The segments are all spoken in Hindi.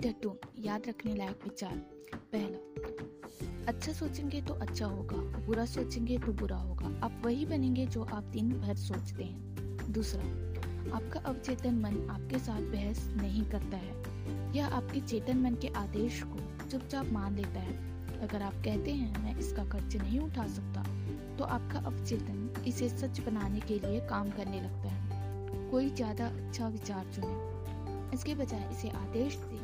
चैप्टर टू याद रखने लायक विचार। पहला अच्छा सोचेंगे तो अच्छा होगा, बुरा सोचेंगे तो बुरा होगा। आप वही बनेंगे जो आप दिन भर सोचते हैं। दूसरा, आपका अवचेतन मन आपके साथ बहस नहीं करता है। यह आपके चेतन मन के आदेश को चुपचाप मान लेता है। अगर आप कहते हैं, मैं इसका खर्च नहीं उठा सकता तो आपका अवचेतन इसे सच बनाने के लिए काम करने लगता है। कोई ज़्यादा अच्छा विचार चुने। इसके बजाय इसे आदेश दे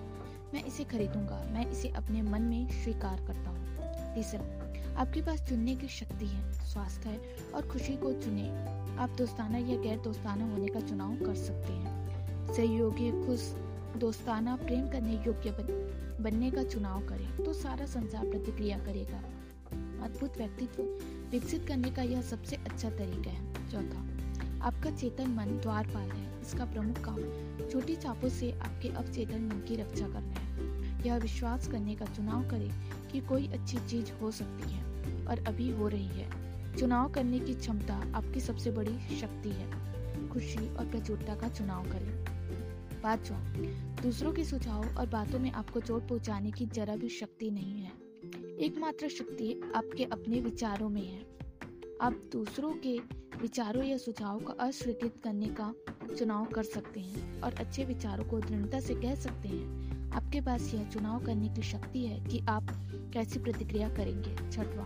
मैं इसे खरीदूँगा। मैं इसे अपने मन में स्वीकार करता हूँ। तीसरा आपके पास चुनने की शक्ति है स्वास्थ्य है और खुशी को चुने। आप दोस्ताना या गैर दोस्ताना होने का चुनाव कर सकते हैं। सहयोगी खुश दोस्ताना प्रेम करने योग्य बन, बनने का चुनाव करें तो सारा संसार प्रतिक्रिया करेगा। अद्भुत व्यक्तित्व विकसित करने का यह सबसे अच्छा तरीका है। चौथा आपका चेतन मन द्वारपाल है। इसका प्रमुख काम छोटी चापों से आपके अवचेतन मन की रक्षा करना है। यह विश्वास करने का चुनाव करें कि कोई अच्छी चीज़ हो सकती है और अभी हो रही है। चुनाव करने की क्षमता आपकी सबसे बड़ी शक्ति है। खुशी और प्रचुरता का चुनाव करें। पांचवा, दूसरों के सुझाव और बातों में आपको चोट पहुँचाने की जरा भी शक्ति नहीं है। एकमात्र शक्ति आपके अपने विचारों में है। आप दूसरों के विचारों या सुझाव का अस्वीकृत करने का चुनाव कर सकते हैं और अच्छे विचारों को दृढ़ता से कह सकते हैं। आपके पास यह चुनाव करने की शक्ति है कि आप कैसी प्रतिक्रिया करेंगे, छठवा।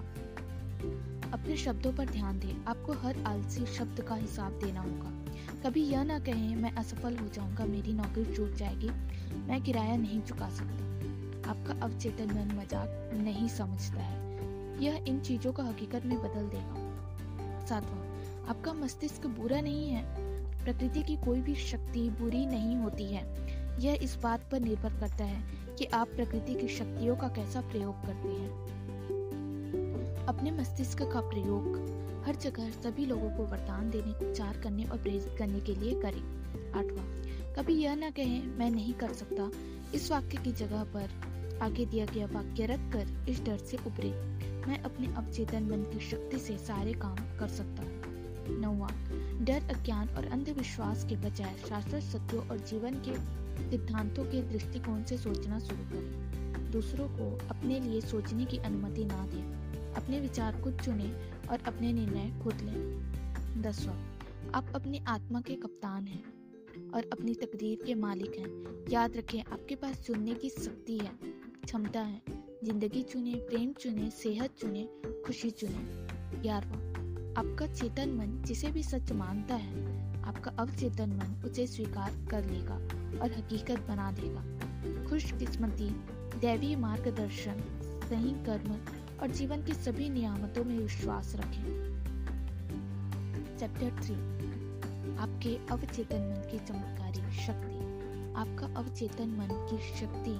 अपने शब्दों पर ध्यान दें। आपको हर आलसी शब्द का हिसाब देना होगा। कभी यह ना कहें, मैं असफल हो जाऊँगा, मेरी नौकरी छूट जाएगी, मैं किराया नहीं चुका सकता। आपका अवचेतन मन मज़ाक नहीं समझता है। यह इन चीज़ों का हकीकत में बदल देगा। सातवां, आपका मस्तिष्क बुरा नहीं है। प्रकृति की कोई भी शक्ति बुरी नहीं होती है। यह इस बात पर निर्भर करता है कि आप प्रकृति की शक्तियों का कैसा प्रयोग करते हैं। अपने मस्तिष्क का प्रयोग हर जगह सभी लोगों को वरदान देने उपचार करने और प्रेरित करने के लिए करें। आठवां, कभी यह न कहें, मैं नहीं कर सकता। इस वाक्य की जगह पर आगे दिया गया वाक्य रख कर इस डर से उभरे। मैं अपने अवचेतन मन की शक्ति से सारे काम कर सकता हूँ। नौवा डर, अज्ञान और अंधविश्वास के बजाय शास्त्र सत्यों और जीवन के सिद्धांतों के दृष्टिकोण से सोचना शुरू करें। दूसरों को अपने लिए सोचने की अनुमति ना दें। अपने विचार खुद चुने और अपने निर्णय खुद लें। दसवा, आप अपनी आत्मा के कप्तान हैं और अपनी तकदीर के मालिक हैं। याद रखें, आपके पास चुनने की शक्ति है, क्षमता है। ज़िंदगी चुने, प्रेम चुने, सेहत चुने, खुशी चुने। ग्यारहवा आपका चेतन मन जिसे भी सच मानता है, आपका अवचेतन मन उसे स्वीकार कर लेगा और हकीकत बना देगा। खुशकिस्मती, दैवीय मार्गदर्शन, सही कर्म और जीवन की सभी नियामतों में विश्वास रखें। चैप्टर थ्री आपके अवचेतन मन की चमत्कारी शक्ति। आपका अवचेतन मन की शक्ति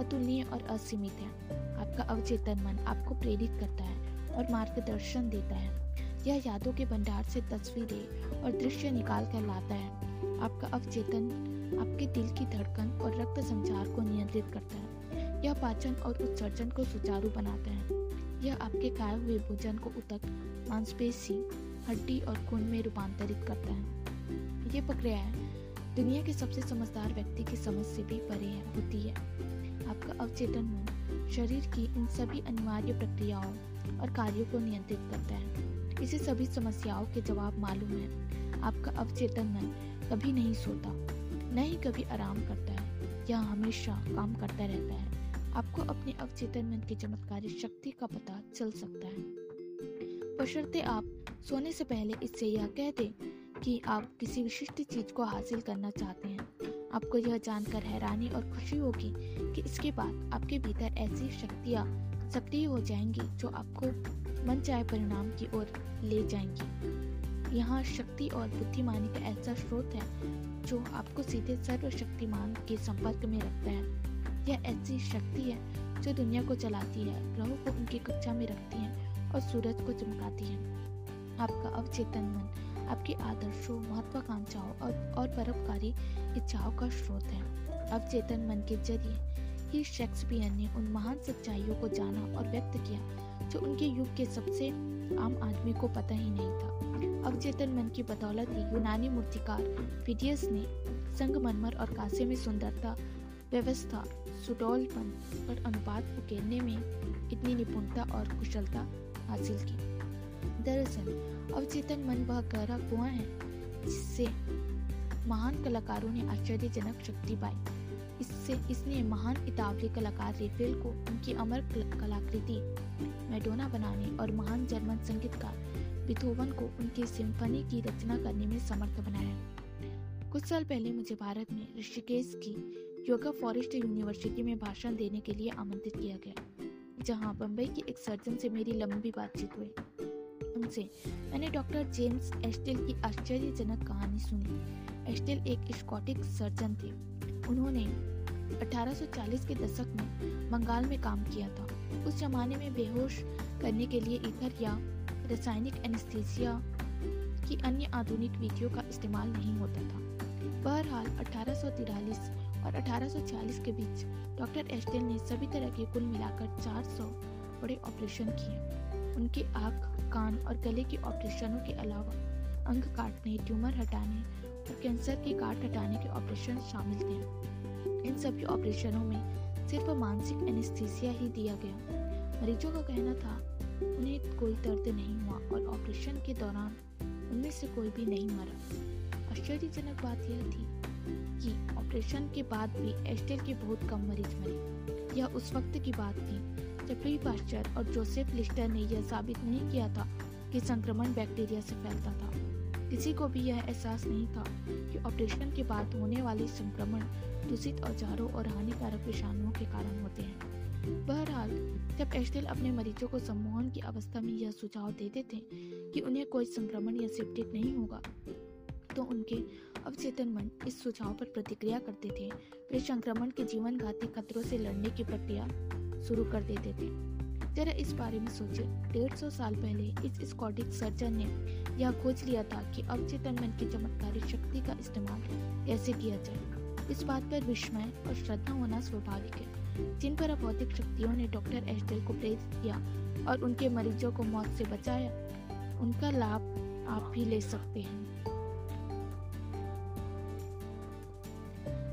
अतुलनीय और असीमित है। आपका अवचेतन मन आपको प्रेरित करता है। और मार्गदर्शन देता है। यह यादों के भंडार से तस्वीरें और दृश्य निकाल कर लाता है। आपका अवचेतन, आपके दिल की धड़कन और रक्त संचार को नियंत्रित करता है। यह पाचन और उत्सर्जन को सुचारू बनाता है। यह आपके खाए हुए भोजन को उतक, मांसपेशी, हड्डी और खून में रूपांतरित करता है। ये प्रक्रिया दुनिया के सबसे समझदार व्यक्ति की समझ से भी परे है, होती है। आपका अवचेतन मन शरीर की इन सभी अनिवार्य प्रक्रियाओं और कार्यों को नियंत्रित करता है। इसे सभी समस्याओं के जवाब मालूम है। आपका अवचेतन मन कभी नहीं सोता, न ही कभी आराम करता है। यह हमेशा काम करता रहता है। आपको अपने अवचेतन मन की चमत्कारी शक्ति का पता चल सकता है। बशर्ते आप सोने से पहले इससे यह कह दें कि आप किसी विशिष्ट चीज़ को हासिल करना चाहते हैं। आपको यह जानकर हैरानी और खुशी होगी कि इसके बाद आपके भीतर ऐसी शक्तियाँ सक्रिय हो जाएँगी जो आपको मन चाहे परिणाम की ओर ले जाएँगी। यहाँ शक्ति और बुद्धिमानी का ऐसा स्रोत है जो आपको सीधे सर्वशक्तिमान के संपर्क में रखता है। यह ऐसी शक्ति है जो दुनिया को चलाती है, ग्रहों को उनकी कक्षा में रखती है और सूरज को चमकाती है। आपका अवचेतन मन आपके आदर्शों महत्वाकांक्षाओं और, और परोपकारी इच्छाओं का स्रोत है। अब चेतन मन के ज़रिए ही शेक्सपियर ने उन महान सच्चाइयों को जाना और व्यक्त किया जो उनके युग के सबसे आम आदमी को पता ही नहीं था। अवचेतन मन की बदौलत ही यूनानी मूर्तिकार फिडियस ने संगमरमर और कांसे में सुंदरता व्यवस्था सुडौलपन और अनुपात उकेरने में इतनी निपुणता और कुशलता हासिल की। दरअसल, अवचेतन मन वह गहरा कुआँ है, जिससे महान कलाकारों ने आश्चर्यजनक शक्ति पाई। इससे, इसने महान इतावली कलाकार रेफेल को उनकी अमर कलाकृति, मेडोना बनाने और महान जर्मन संगीतकार बिथोवन को उनकी सिम्फनी की रचना करने में समर्थ बनाया। कुछ साल पहले मुझे भारत में ऋषिकेश की योगा फॉरेस्ट यूनिवर्सिटी में भाषण देने के लिए आमंत्रित किया गया, जहाँ बम्बई के एक सर्जन से मेरी लंबी बातचीत हुई। उनसे मैंने डॉक्टर जेम्स एस्टेल की आश्चर्यजनक कहानी सुनी। एस्टेल एक स्कॉटिक सर्जन थे। उन्होंने 1840 के दशक में बंगाल में काम किया था। उस जमाने में बेहोश करने के लिए ईथर या रासायनिक एनेस्थीसिया की अन्य आधुनिक विधियों का इस्तेमाल नहीं होता था। बहरहाल, अठारह और 1840 के बीच डॉक्टर एस्टेल ने सभी तरह के कुल मिलाकर 400 बड़े ऑपरेशन किए। उनके आँख, कान और गले के ऑपरेशनों के अलावा अंग काटने, ट्यूमर हटाने और कैंसर के गांठ हटाने के ऑपरेशन शामिल थे। इन सभी ऑपरेशनों में सिर्फ़ मानसिक एनेस्थीसिया ही दिया गया। मरीजों का कहना था, उन्हें कोई दर्द नहीं हुआ और ऑपरेशन के दौरान उनमें से कोई भी नहीं मरा। आश्चर्यजनक बात यह थी कि ऑपरेशन के बाद भी एस्टेल के बहुत कम मरीज़ मरे। यह उस वक्त की बात थी लुई पास्चर और जोसेफ लिस्टर ने यह साबित नहीं किया था कि संक्रमण बैक्टीरिया से फैलता था। किसी को भी यह एहसास नहीं था कि ऑपरेशन के बाद होने वाले संक्रमण दूषित औजारों और हानिकारक विषाणुओं के कारण होते हैं। बहरहाल, जब एस्टेल अपने मरीजों को सम्मोहन की अवस्था में यह सुझाव देते थे कि उन्हें कोई संक्रमण या सेप्टिक नहीं होगा तो उनके अवचेतन मन इस सुझाव पर प्रतिक्रिया करते थे, वे संक्रमण के जीवन घाती खतरों से लड़ने की प्रक्रिया शुरू कर देते थे। जरा इस बारे में सोचे। डेढ़ सौ साल पहले इस स्कॉटिक सर्जन ने यह खोज लिया था कि अवचेतन मन की चमत्कारी शक्ति का इस्तेमाल कैसे किया जाए। इस बात पर विस्मय और श्रद्धा होना स्वाभाविक है। जिन पर भौतिक शक्तियों ने डॉक्टर एस्टेल को प्रेरित किया और उनके मरीजों को मौत से बचाया, उनका लाभ आप भी ले सकते हैं।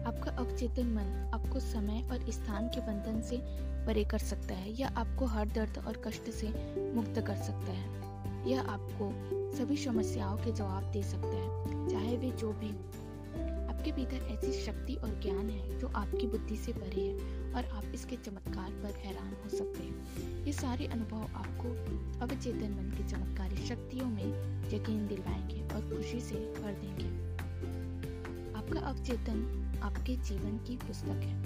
आपका अवचेतन मन आपको समय और स्थान के बंधन से परे कर सकता है या आपको हर दर्द और कष्ट से मुक्त कर सकता है। यह आपको सभी समस्याओं के जवाब दे सकता है, चाहे वे जो भी आपके भीतर ऐसी शक्ति और ज्ञान है जो आपकी बुद्धि से परे है और आप इसके चमत्कार पर हैरान हो सकते हैं। ये सारे अनुभव आपको अवचेतन मन की चमत्कारी शक्तियों में यकीन दिलवाएँगे और खुशी से भर देंगे। आपका अवचेतन आपके जीवन की पुस्तक है।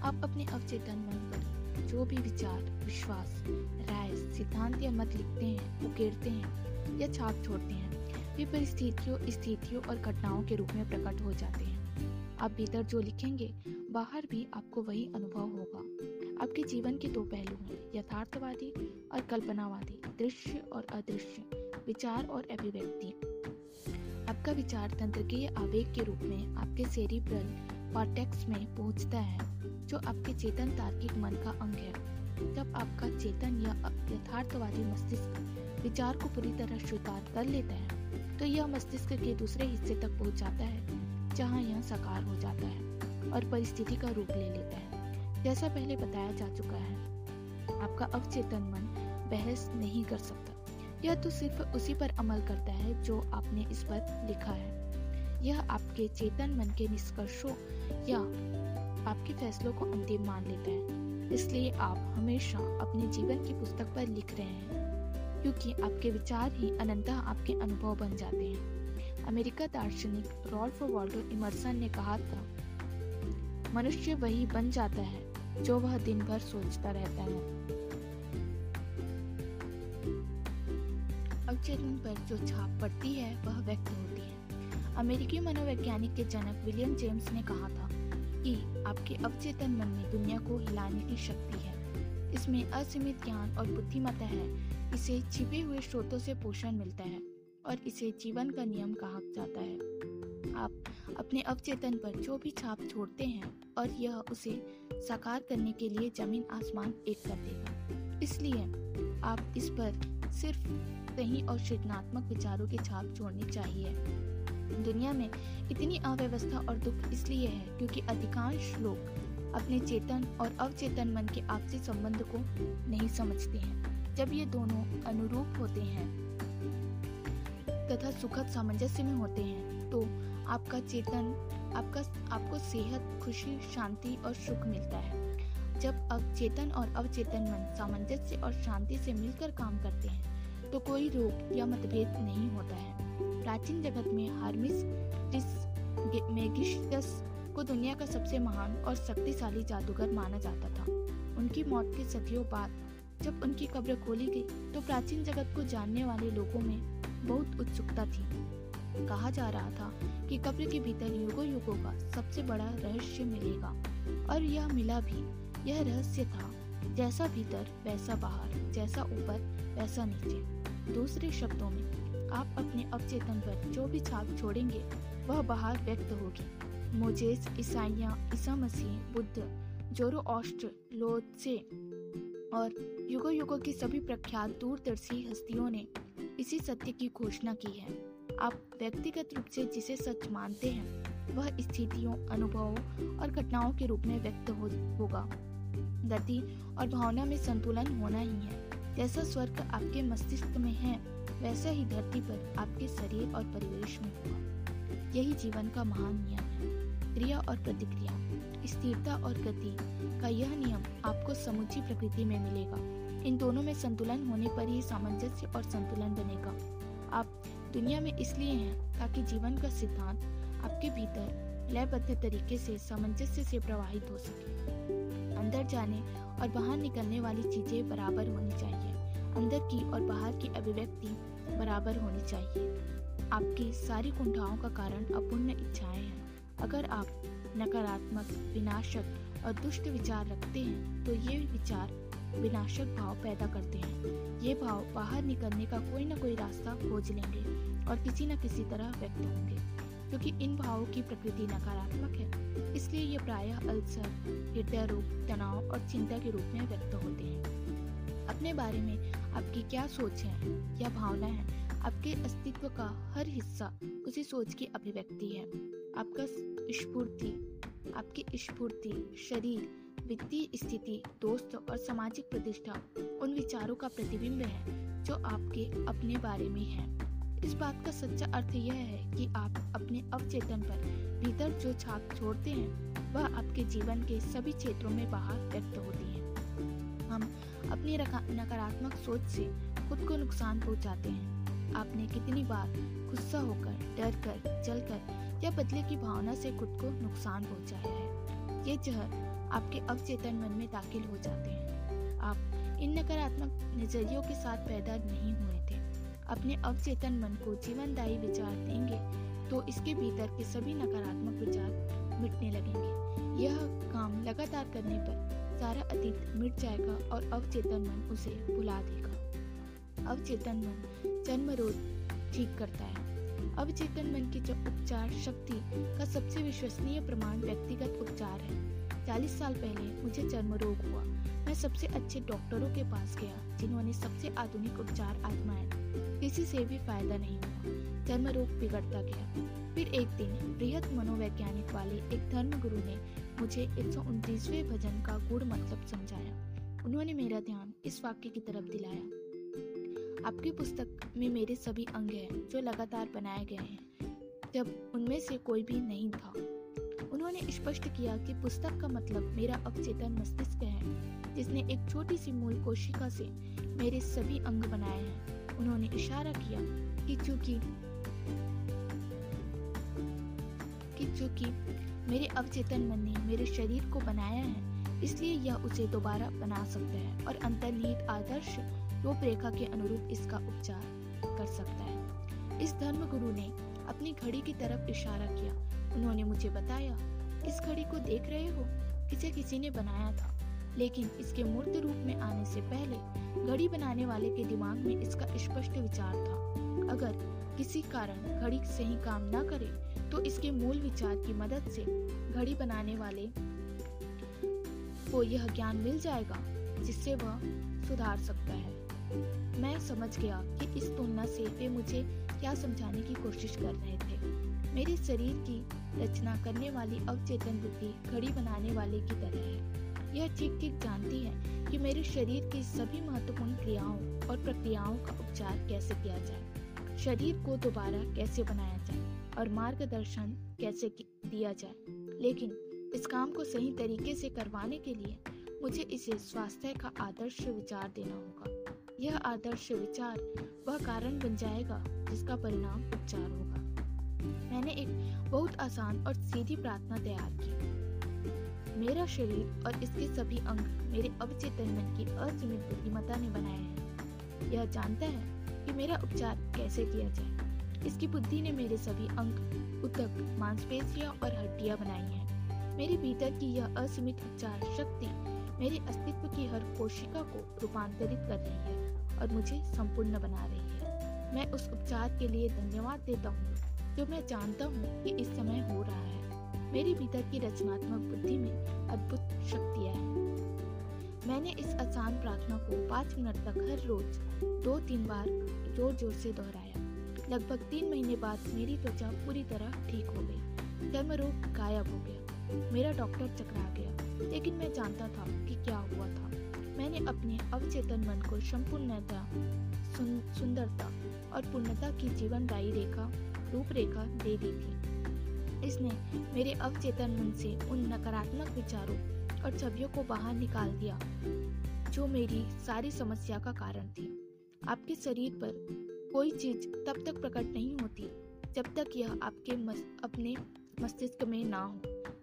आप अपने अवचेतन मन पर जो भी विचार, विश्वास, राय, सिद्धांत या मत लिखते हैं, उकेरते हैं या छाप छोड़ते हैं, वे परिस्थितियों, स्थितियों और घटनाओं के रूप में प्रकट हो जाते हैं। आप भीतर जो लिखेंगे, बाहर भी आपको वही अनुभव होगा। आपके जीवन के दो पहलू हैं, यथार्थवादी और कल्पनावादी, दृश्य और अदृश्य, विचार और अभिव्यक्ति। आपका विचार तंत्र के आवेग के रूप में आपके सेरिब्रल कॉर्टेक्स में पहुँचता है, जो आपके चेतन तार्किक मन का अंग है। जब आपका चेतन या यथार्थवादी मस्तिष्क विचार को पूरी तरह स्वीकार कर लेता है तो यह मस्तिष्क के दूसरे हिस्से तक पहुँच जाता है, जहाँ यह साकार हो जाता है और परिस्थिति का रूप ले लेता है। जैसा पहले बताया जा चुका है, आपका अवचेतन मन बहस नहीं कर सकता। यह तो सिर्फ़ उसी पर अमल करता है जो आपने इस पर लिखा है। यह आपके चेतन मन के निष्कर्षों या आपके फैसलों को अंतिम मान लेता है। इसलिए आप हमेशा अपने जीवन की पुस्तक पर लिख रहे हैं, क्योंकि आपके विचार ही अनंतः आपके अनुभव बन जाते हैं। अमेरिका दार्शनिक रॉल्फ वॉल्डो इमर्सन ने कहा था, मनुष्य वही बन जाता है जो वह दिन भर सोचता रहता है। अवचेतन पर जो छाप पड़ती है, वह व्यक्त होती है। अमेरिकी मनोवैज्ञानिक के जनक विलियम जेम्स ने कहा था कि आपके अवचेतन मन में दुनिया को हिलाने की शक्ति है। इसमें असीमित ज्ञान और बुद्धिमत्ता है। इसे छिपे हुए स्रोतों से पोषण मिलता है और इसे जीवन का नियम कहा जाता है। आप अपने अवचेतन पर जो भी छाप छोड़ते हैं और यह उसे साकार करने के लिए ज़मीन आसमान एक कर देगा। इसलिए आप इस पर सिर्फ़ सही और सृजनात्मक विचारों की छाप छोड़नी चाहिए। दुनिया में इतनी अव्यवस्था और दुख इसलिए है क्योंकि अधिकांश लोग अपने चेतन और अवचेतन मन के आपसी संबंध को नहीं समझते हैं, जब ये दोनों अनुरूप होते हैं तथा सुखद सामंजस्य में होते हैं तो आपका चेतन, आपका, आपको सेहत, खुशी, शांति और सुख मिलता है। जब अब चेतन और अवचेतन मन सामंजस्य और शांति से मिलकर काम करते हैं तो कोई रोग या मतभेद नहीं होता है। प्राचीन जगत में हार्मिस मेगिस्टस को दुनिया का सबसे महान और शक्तिशाली जादूगर माना जाता था। उनकी मौत के सदियों बाद जब उनकी कब्र खोली गई तो प्राचीन जगत को जानने वाले लोगों में बहुत उत्सुकता थी। कहा जा रहा था कि कब्र के भीतर युगों युगों का सबसे बड़ा रहस्य मिलेगा, और यह मिला भी, यह रहस्य था, जैसा भीतर, वैसा बाहर, जैसा ऊपर, वैसा नीचे। दूसरे शब्दों में आप अपने अवचेतन पर जो भी छाप छोड़ेंगे वह बाहर व्यक्त होगी। मोजेस ईसाइया ईसा मसीह बुद्ध जोरो ऑस्ट्र और युगो युगो की सभी प्रख्यात दूरदर्शी हस्तियों ने इसी सत्य की घोषणा की है। आप व्यक्तिगत रूप से जिसे सच मानते हैं वह स्थितियों अनुभवों और घटनाओं के रूप में व्यक्त हो, होगा। गति और भावना में संतुलन होना ही है। जैसा स्वर्ग आपके मस्तिष्क में है, वैसा ही धरती पर आपके शरीर और परिवेश में होगा यही जीवन का महान नियम है। क्रिया और प्रतिक्रिया, स्थिरता और गति का यह नियम आपको समुची प्रकृति में मिलेगा। इन दोनों में संतुलन होने पर ही सामंजस्य और संतुलन बनेगा। आप दुनिया में इसलिए हैं ताकि जीवन का सिद्धांत आपके भीतर लयबद्ध तरीके से सामंजस्य से प्रवाहित हो सके। अंदर जाने और बाहर निकलने वाली चीज़ें बराबर होनी चाहिए। अंदर की और बाहर की अभिव्यक्ति बराबर होनी चाहिए। आपकी सारी कुंठाओं का कारण अपूर्ण इच्छाएँ हैं। अगर आप नकारात्मक, विनाशक और दुष्ट विचार रखते हैं तो ये विचार विनाशक भाव पैदा करते हैं। ये भाव बाहर निकलने का कोई ना कोई रास्ता खोज लेंगे और किसी न किसी तरह व्यक्त होंगे। क्योंकि इन भावों की प्रकृति नकारात्मक है। इसलिए ये प्रायः अल्सर, हृदय रोग, तनाव और चिंता के रूप में व्यक्त होते हैं। अपने बारे में आपकी क्या सोच है या भावना है? आपके अस्तित्व का हर हिस्सा उसी सोच की अभिव्यक्ति है। आपका स्फूर्ति, आपकी स्फूर्ति, शरीर, वित्तीय स्थिति, दोस्त और सामाजिक प्रतिष्ठा, उन विचारों का प्रतिबिंब है जो आपके अपने बारे में है। इस बात का सच्चा अर्थ यह है कि आप अपने अवचेतन पर भीतर जो छाप छोड़ते हैं, वह आपके जीवन के सभी क्षेत्रों में बाहर व्यक्त होती है। हम अपनी नकारात्मक सोच से खुद को नुकसान पहुंचाते हैं। आपने कितनी बार गुस्सा होकर डर कर जल कर या बदले की भावना से खुद को नुकसान पहुँचाया है, ये जहर आपके अवचेतन मन में दाखिल हो जाते हैं। आप इन नकारात्मक नजरियों के साथ पैदा नहीं हुए। अपने अवचेतन मन को जीवनदायी विचार देंगे तो इसके भीतर के सभी नकारात्मक विचार मिटने लगेंगे। यह काम लगातार करने पर सारा अतीत मिट जाएगा और अवचेतन मन उसे भुला देगा। अवचेतन मन जन्म रोग ठीक करता है। अवचेतन मन की उपचार शक्ति का सबसे विश्वसनीय प्रमाण व्यक्तिगत उपचार है। चालीस साल पहले मुझे चर्म रोग हुआ। मैं सबसे अच्छे डॉक्टरों के पास गया, जिन्होंने सबसे आधुनिक उपचार आजमाए। किसी से भी फ़ायदा नहीं हुआ। चर्म रोग बिगड़ता गया, फिर एक दिन बृहद मनोवैज्ञानिक वाले एक धर्म गुरु ने मुझे एक भजन का गुड़ मतलब समझाया। उन्होंने मेरा ध्यान इस वाक्य की तरफ़ दिलाया। आपकी पुस्तक में मेरे सभी अंग हैं, जो लगातार बनाए गए हैं, जब उनमें से कोई भी नहीं था। उन्होंने स्पष्ट किया कि पुस्तक का मतलब मेरा अवचेतन मस्तिष्क है, जिसने एक छोटी सी मूल कोशिका से मेरे सभी अंग बनाए हैं। उन्होंने इशारा किया कि चूँकि कि चूँकि मेरे अवचेतन मन ने मेरे शरीर को बनाया है, इसलिए यह उसे दोबारा बना सकता है और अंतर्निहित आदर्श रूपरेखा के अनुरूप इसका उपचार कर सकता है। इस धर्म गुरु ने अपनी घड़ी की तरफ़ इशारा किया। उन्होंने मुझे बताया, इस घड़ी को देख रहे हो? इसे किसी ने बनाया था। लेकिन इसके मूर्त रूप में आने से पहले घड़ी बनाने वाले के दिमाग में इसका स्पष्ट विचार था। अगर किसी कारण घड़ी सही काम न करे तो इसके मूल विचार की मदद से घड़ी बनाने वाले को यह ज्ञान मिल जाएगा, जिससे वह सुधार सकता है। मैं समझ गया कि इस तुलना से वे मुझे क्या समझाने की कोशिश कर रहे थे। मेरे शरीर की रचना करने वाली अवचेतन बुद्धि घड़ी बनाने वाले की तरह है। यह ठीक ठीक जानती है कि मेरे शरीर की सभी महत्वपूर्ण क्रियाओं और प्रक्रियाओं का उपचार कैसे किया जाए? शरीर को दोबारा कैसे बनाया जाए और मार्गदर्शन कैसे दिया जाए? लेकिन इस काम को सही तरीके से करवाने के लिए मुझे इसे स्वास्थ्य का आदर्श विचार देना होगा। यह आदर्श विचार वह कारण बन जाएगा जिसका परिणाम उपचार होगा। मैंने एक बहुत आसान और सीधी प्रार्थना तैयार की। मेरा शरीर और इसके सभी अंग मेरे अवचेतन मन की असीमित बुद्धिमत्ता ने बनाए हैं। यह जानता है कि मेरा उपचार कैसे किया जाए। इसकी बुद्धि ने मेरे सभी अंग उतक मांसपेशियाँ और हड्डियाँ बनाई हैं। मेरे भीतर की यह असीमित उपचार शक्ति मेरे अस्तित्व की हर कोशिका को रूपांतरित कर रही है और मुझे संपूर्ण बना रही है। मैं उस उपचार के लिए धन्यवाद देता हूँ जो मैं जानता हूँ कि इस समय हो रहा है। मेरे भीतर की रचनात्मक बुद्धि में अद्भुत शक्तियाँ हैं। मैंने इस आसान प्रार्थना को पाँच मिनट तक हर रोज दो तीन बार ज़ोर ज़ोर से दोहराया। लगभग तीन महीने बाद मेरी त्वचा पूरी तरह ठीक हो गई। चर्म रोग गायब हो गया। मेरा डॉक्टर चकरा गया। लेकिन मैं जानता था कि क्या हुआ था। मैंने अपने अवचेतन मन को संपूर्णता सुंदरता और पूर्णता की जीवनदायी रेखा, रूपरेखा दे दी थी। इसने मेरे अवचेतन मन से उन नकारात्मक विचारों और छवियों को बाहर निकाल दिया जो मेरी सारी समस्या का कारण थी। आपके शरीर पर कोई चीज़ तब तक प्रकट नहीं होती जब तक यह आपके मस, अपने मस्तिष्क में ना हो।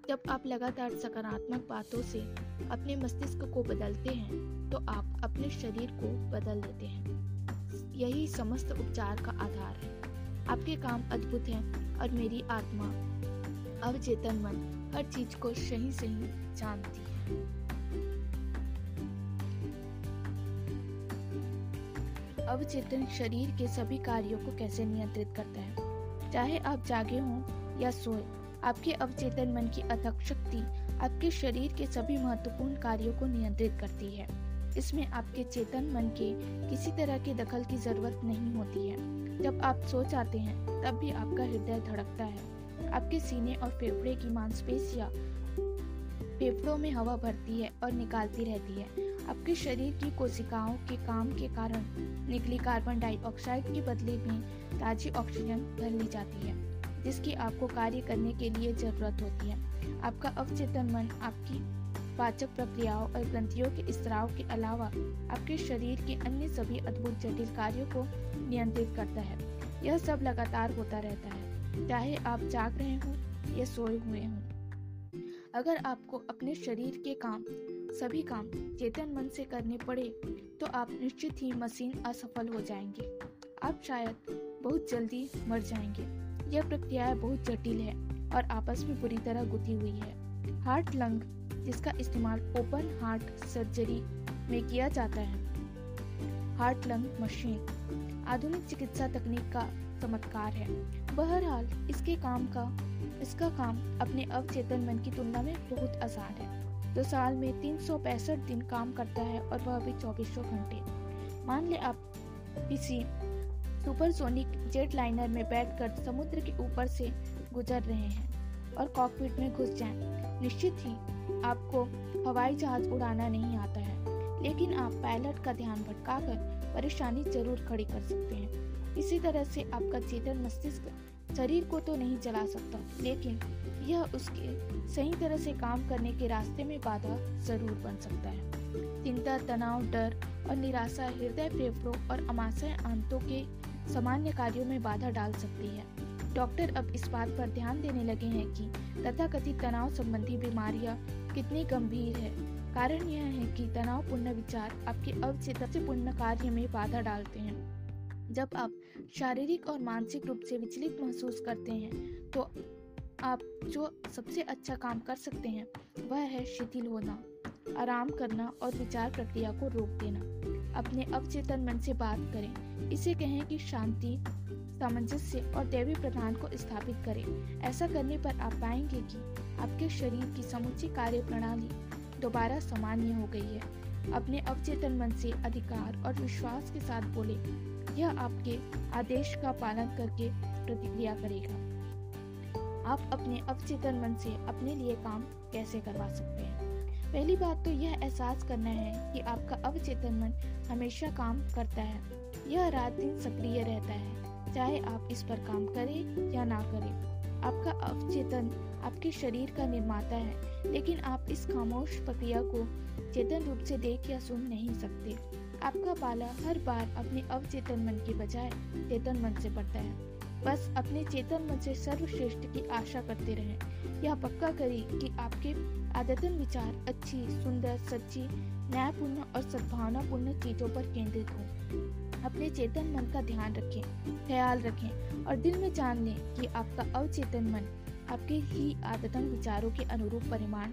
जब आप लगातार सकारात्मक बातों से अपने मस्तिष्क को बदलते हैं तो आप अपने शरीर को बदल देते हैं। यही समस्त उपचार का आधार है। आपके काम अद्भुत हैं और मेरी आत्मा अवचेतन मन हर चीज़ को सही सही जानती है। अवचेतन शरीर के सभी कार्यों को कैसे नियंत्रित करता है? चाहे आप जागे हों या सोए, आपके अवचेतन मन की अथक शक्ति आपके शरीर के सभी महत्वपूर्ण कार्यों को नियंत्रित करती है। इसमें आपके चेतन मन के किसी तरह के दखल की ज़रूरत नहीं होती है। जब आप सो जाते हैं, तब भी आपका हृदय धड़कता है। आपके सीने और फेफड़े की मांसपेशियाँ फेफड़ों में हवा भरती है और निकालती रहती है। आपके शरीर की कोशिकाओं के काम के कारण निकली कार्बन डाइऑक्साइड के बदले में ताजी ऑक्सीजन भर ली जाती है, जिसकी आपको कार्य करने के लिए ज़रूरत होती है। आपका अवचेतन मन, आपकी पाचक प्रक्रियाओं और ग्रंथियों के स्त्राव के अलावा आपके शरीर के अन्य सभी अद्भुत जटिल कार्यों को नियंत्रित करता है। यह सब लगातार होता रहता है। चाहे आप जाग रहे हों या सोए हुए हों। अगर आपको अपने शरीर के काम, सभी काम चेतन मन से करने पड़े तो आप निश्चित ही मशीन असफल हो जाएँगे। आप शायद बहुत जल्दी मर जाएँगे। यह प्रक्रिया बहुत जटिल है और आपस में बुरी तरह गुथी हुई है। हार्ट लंग, जिसका इस्तेमाल ओपन हार्ट सर्जरी में किया जाता है हार्ट, लंग मशीन, आधुनिक चिकित्सा तकनीक का चमत्कार है। बहरहाल, इसके काम का, इसका काम अपने अवचेतन मन की तुलना में बहुत आसान है। दो साल में तीन सौ पैंसठ दिन काम करता है और वह भी चौबीसों घंटे। मान ले आप किसी सुपरसोनिक जेट लाइनर में बैठकर समुद्र के ऊपर से गुजर रहे हैं और कॉकपिट में घुस जाएँ। निश्चित ही आपको हवाई जहाज़ उड़ाना नहीं आता है। लेकिन आप पायलट का ध्यान भटकाकर परेशानी ज़रूर खड़ी कर सकते हैं। इसी तरह से आपका चेतन मस्तिष्क शरीर को तो नहीं चला सकता, लेकिन यह उसके सही तरह से काम करने के रास्ते में बाधा ज़रूर बन सकता है। चिंता, तनाव, डर और निराशा हृदय फेफड़ों और अमाशय आंतों के सामान्य कार्यों में बाधा डाल सकती है। डॉक्टर अब इस बात पर ध्यान देने लगे हैं कि तथाकथित तनाव संबंधी बीमारियाँ कितनी गंभीर है। कारण यह है कि तनावपूर्ण विचार आपके अवचेतपूर्ण कार्य में बाधा डालते हैं। जब आप शारीरिक और मानसिक रूप से विचलित महसूस करते हैं तो आप जो सबसे अच्छा काम कर सकते हैं, वह है शिथिल होना, आराम करना और विचार प्रक्रिया को रोक देना। अपने अवचेतन मन से बात करें। इसे कहें कि शांति, सामंजस्य और दैवी प्रधान को स्थापित करें। ऐसा करने पर आप पाएँगे कि आपके शरीर की समुची कार्य प्रणाली दोबारा सामान्य हो गई है। अपने अवचेतन मन से अधिकार और विश्वास के साथ बोले, यह आपके आदेश का पालन करके प्रतिक्रिया करेगा। आप अपने अवचेतन मन से अपने लिए काम कैसे करवा सकते हैं? पहली बात तो यह एहसास करना है कि आपका अवचेतन मन हमेशा काम करता है। यह रात दिन सक्रिय रहता है, चाहे आप इस पर काम करें या ना करें। आपका अवचेतन आपके शरीर का निर्माता है लेकिन आप इस खामोश प्रक्रिया को चेतन रूप से देख या सुन नहीं सकते। आपका पाला हर बार अपने अवचेतन मन के बजाय चेतन मन से पड़ता है। बस अपने चेतन मन से सर्वश्रेष्ठ की आशा करते रहें। यह पक्का करें कि आपके आदतन विचार अच्छी, सुंदर, सच्ची, न्यायपूर्ण और सद्भावनापूर्ण चीज़ों पर केंद्रित हो। अपने चेतन मन का ध्यान रखें, ख्याल रखें और दिल में जान लें कि आपका अवचेतन मन आपके ही आदतन विचारों के अनुरूप परिमाण,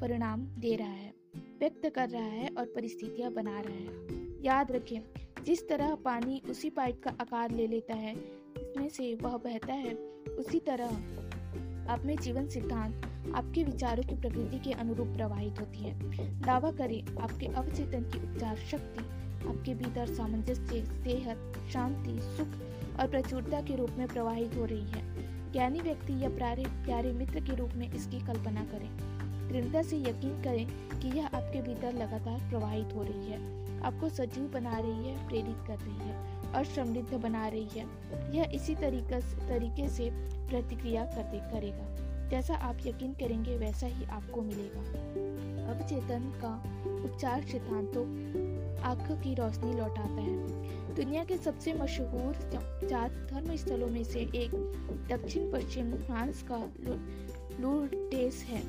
परिणाम दे रहा है, व्यक्त कर रहा है और परिस्थितियाँ बना रहा है। याद रखें, जिस तरह पानी उसी पाइप का आकार ले लेता है इसमें से वह बहता है, उसी तरह में जीवन सिद्धांत आपके विचारों की प्रकृति के अनुरूप प्रवाहित होती है। दावा करें, आपके अवचेतन की उपचार शक्ति, आपके भीतर सामंजस्य, सेहत, शांति, सुख और प्रचुरता के रूप में प्रवाहित हो रही है। ज्ञानी व्यक्ति या प्यारे प्यारे मित्र के रूप में इसकी कल्पना करें। दृढ़ता से यकीन करें कि यह आपके भीतर लगातार प्रवाहित हो रही है। आपको सजीव बना रही है, प्रेरित कर रही है और समृद्ध बना रही है। यह इसी तरीके तरीके से प्रतिक्रिया करते, करेगा। जैसा आप यकीन करेंगे, वैसा ही आपको मिलेगा। अवचेतन का उपचार सिद्धांतों, आँख की रोशनी लौटाता है। दुनिया के सबसे मशहूर चार धर्म स्थलों में से एक दक्षिण पश्चिम फ्रांस का लूर्डेस है।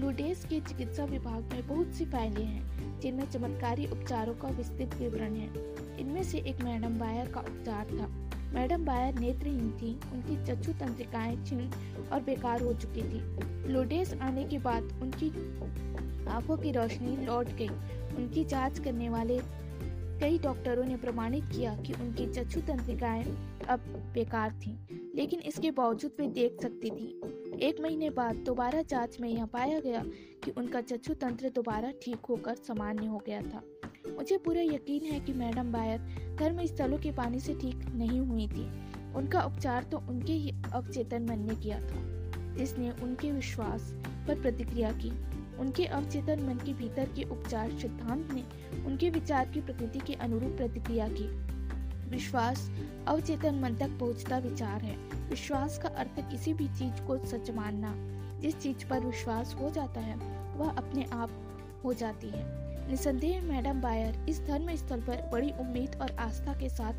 लूडेस के चिकित्सा विभाग में बहुत सी फाइलें हैं, जिनमें चमत्कारी उपचारों का विस्तृत विवरण है। इनमें से एक मैडम बायर का उपचार था। मैडम बायर नेत्रहीन थी, उनकी चक्षु तंत्रिकाएँ छिन्न और बेकार हो चुकी थी। लोडेस आने के बाद उनकी आँखों की रोशनी लौट गई। उनकी जाँच करने वाले कई डॉक्टरों ने प्रमाणित किया कि उनकी चक्षु तंत्रिकाएँ अब बेकार थीं, लेकिन इसके बावजूद वे देख सकती थी। एक महीने बाद दोबारा जाँच में यह पाया गया कि उनका चक्षु तंत्र दोबारा ठीक होकर सामान्य हो गया था। मुझे पूरा यकीन है कि मैडम बायर धर्म स्थलों के पानी से ठीक नहीं हुई थी। उनका उपचार तो उनके ही अवचेतन मन ने किया था जिसने उनके विश्वास पर प्रतिक्रिया की। उनके अवचेतन मन के भीतर के उपचार सिद्धांत ने उनके विचार की प्रकृति के अनुरूप प्रतिक्रिया की। विश्वास अवचेतन मन तक पहुँचता विचार है। विश्वास का अर्थ किसी भी चीज़ को सच मानना। जिस चीज़ पर विश्वास हो जाता है, वह अपने आप हो जाती है। निसंदेह मैडम बायर इस धर्म स्थल पर बड़ी उम्मीद और आस्था के साथ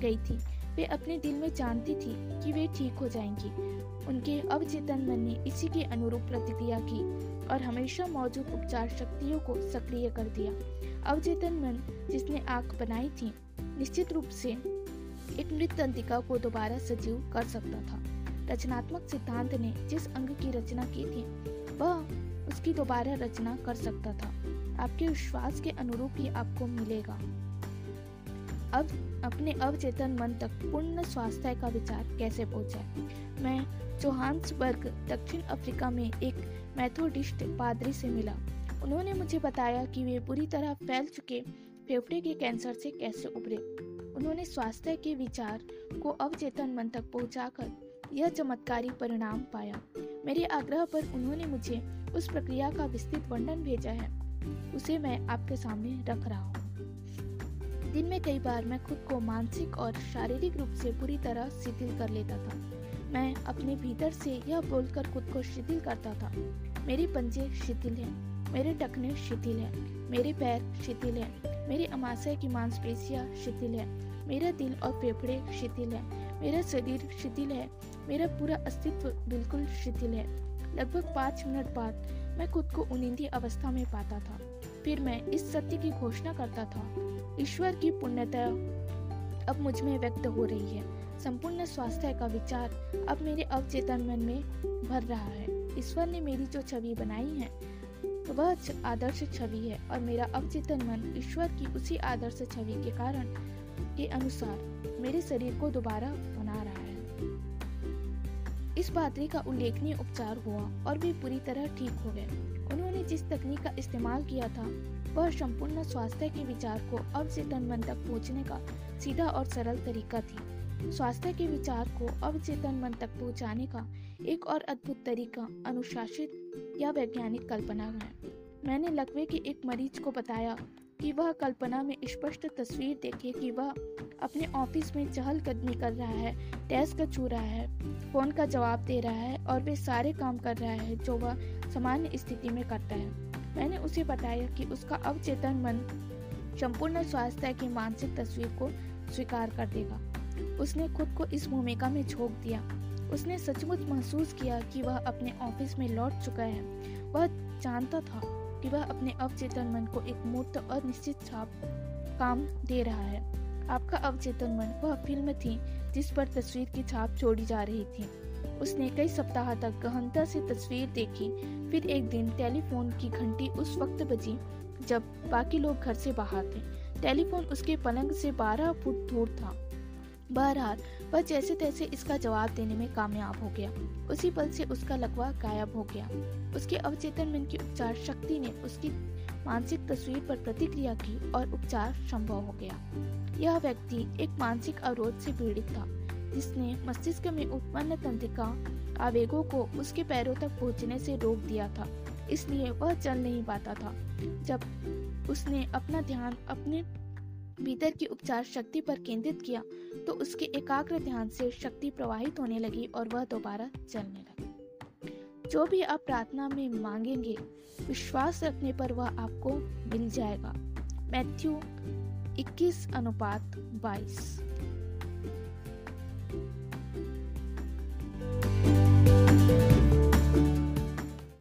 गई थी। वे अपने दिल में जानती थी कि वे ठीक हो जाएँगी। उनके अवचेतन मन ने इसी के अनुरूप प्रतिक्रिया की। और हमेशा मौजूद उपचार शक्तियों को सक्रिय कर दिया। अवचेतन मन जिसने आँख बनाई थी, निश्चित रूप से एक मृत तंत्रिका को दोबारा सजीव कर सकता था। रचनात्मक सिद्धांत ने जिस अंग की रचना की थी, वह उसकी दोबारा रचना कर सकता था। आपके विश्वास के अनुरूप ही आपको मिलेगा। अब अपने अवचेतन मन तक पूर्ण स्वास्थ्य का विचार कैसे पहुँचे? मैं जोहान्सबर्ग दक्षिण अफ्रीका में एक मैथोडिस्ट पादरी से मिला। उन्होंने मुझे बताया कि वे पूरी तरह फैल चुके, फेफड़े के कैंसर से कैसे उभरे। उन्होंने स्वास्थ्य के विचार को अवचेतन मन तक पहुंचाकर यह चमत्कारी परिणाम पाया। मेरे आग्रह पर उन्होंने मुझे उस प्रक्रिया का विस्तृत वर्णन भेजा है। उसे मैं आपके सामने रख रहा हूँ। दिन में कई बार मैं खुद को मानसिक और शारीरिक रूप से पूरी तरह शिथिल कर लेता था। मैं अपने भीतर से यह बोलकर खुद को शिथिल करता था। मेरे पंजे शिथिल हैं, मेरे टखने शिथिल हैं, मेरे पैर शिथिल हैं, मेरी अमाशय की मांसपेशियाँ शिथिल है, मेरा दिल और फेफड़े शिथिल है, मेरा शरीर शिथिल है, मेरा पूरा अस्तित्व बिल्कुल शिथिल है। लगभग पाँच मिनट बाद मैं खुद को उनिंदी अवस्था में पाता था। फिर मैं इस सत्य की घोषणा करता था, ईश्वर की पुण्यता अब मुझमें व्यक्त हो रही है। संपूर्ण स्वास्थ्य का विचार अब मेरे अवचेतन मन में भर रहा है। ईश्वर ने मेरी जो छवि बनाई है, वह आदर्श छवि है और मेरा अवचेतन मन ईश्वर की उसी आदर्श छवि के कारण, के अनुसार मेरे शरीर को दोबारा बना रहा है। इस पादरी का उल्लेखनीय उपचार हुआ और वे पूरी तरह ठीक हो गए। उन्होंने जिस तकनीक का इस्तेमाल किया था, वह संपूर्ण स्वास्थ्य के विचार को अवचेतन मन तक पहुँचने का सीधा और सरल तरीका थी। स्वास्थ्य के विचार को अवचेतन मन तक पहुँचाने का एक और अद्भुत तरीका अनुशासित या वैज्ञानिक कल्पना है। मैंने लकवे के एक मरीज़ को बताया कि वह कल्पना में स्पष्ट तस्वीर देखे कि वह अपने ऑफ़िस में चहलकदमी कर रहा है, डेस्क छू रहा है, फ़ोन का जवाब दे रहा है और वे सारे काम कर रहा है जो वह सामान्य स्थिति में करता है। मैंने उसे बताया कि उसका अवचेतन मन संपूर्ण स्वास्थ्य की मानसिक तस्वीर को स्वीकार कर देगा। उसने खुद को इस भूमिका में झोंक दिया। उसने सचमुच महसूस किया कि वह अपने ऑफ़िस में लौट चुका है। वह जानता था कि वह अपने अवचेतन मन को एक मूर्त और निश्चित छाप काम दे रहा है। आपका अवचेतन मन वह फ़िल्म थी जिस पर तस्वीर की छाप छोड़ी जा रही थी। उसने कई सप्ताह तक गहनता से तस्वीर देखी, फिर एक दिन टेलीफोन की घंटी उस वक्त बजी जब बाकी लोग घर से बाहर थे। टेलीफोन उसके पलंग से बारह फुट दूर था। बहरहाल, वह जैसे तैसे इसका जवाब देने में कामयाब हो गया। उसी पल से उसका लकवा गायब हो गया। उसके अवचेतन मन की उपचार शक्ति ने उसकी मानसिक तस्वीर पर प्रतिक्रिया की और उपचार संभव हो गया। यह व्यक्ति एक मानसिक अवरोध से पीड़ित था, जिसने मस्तिष्क में उत्पन्न तंत्रिका आवेगों को उसके पैरों तक पहुँचने से रोक दिया था। इसलिए वह चल नहीं पाता था। जब उसने अपना ध्यान अपने भीतर की उपचार शक्ति पर केंद्रित किया तो उसके एकाग्र ध्यान से शक्ति प्रवाहित होने लगी और वह दोबारा चलने लगी। जो भी आप प्रार्थना में मांगेंगे, विश्वास रखने पर वह आपको मिल जाएगा। मैथ्यू 21 अनुपात 22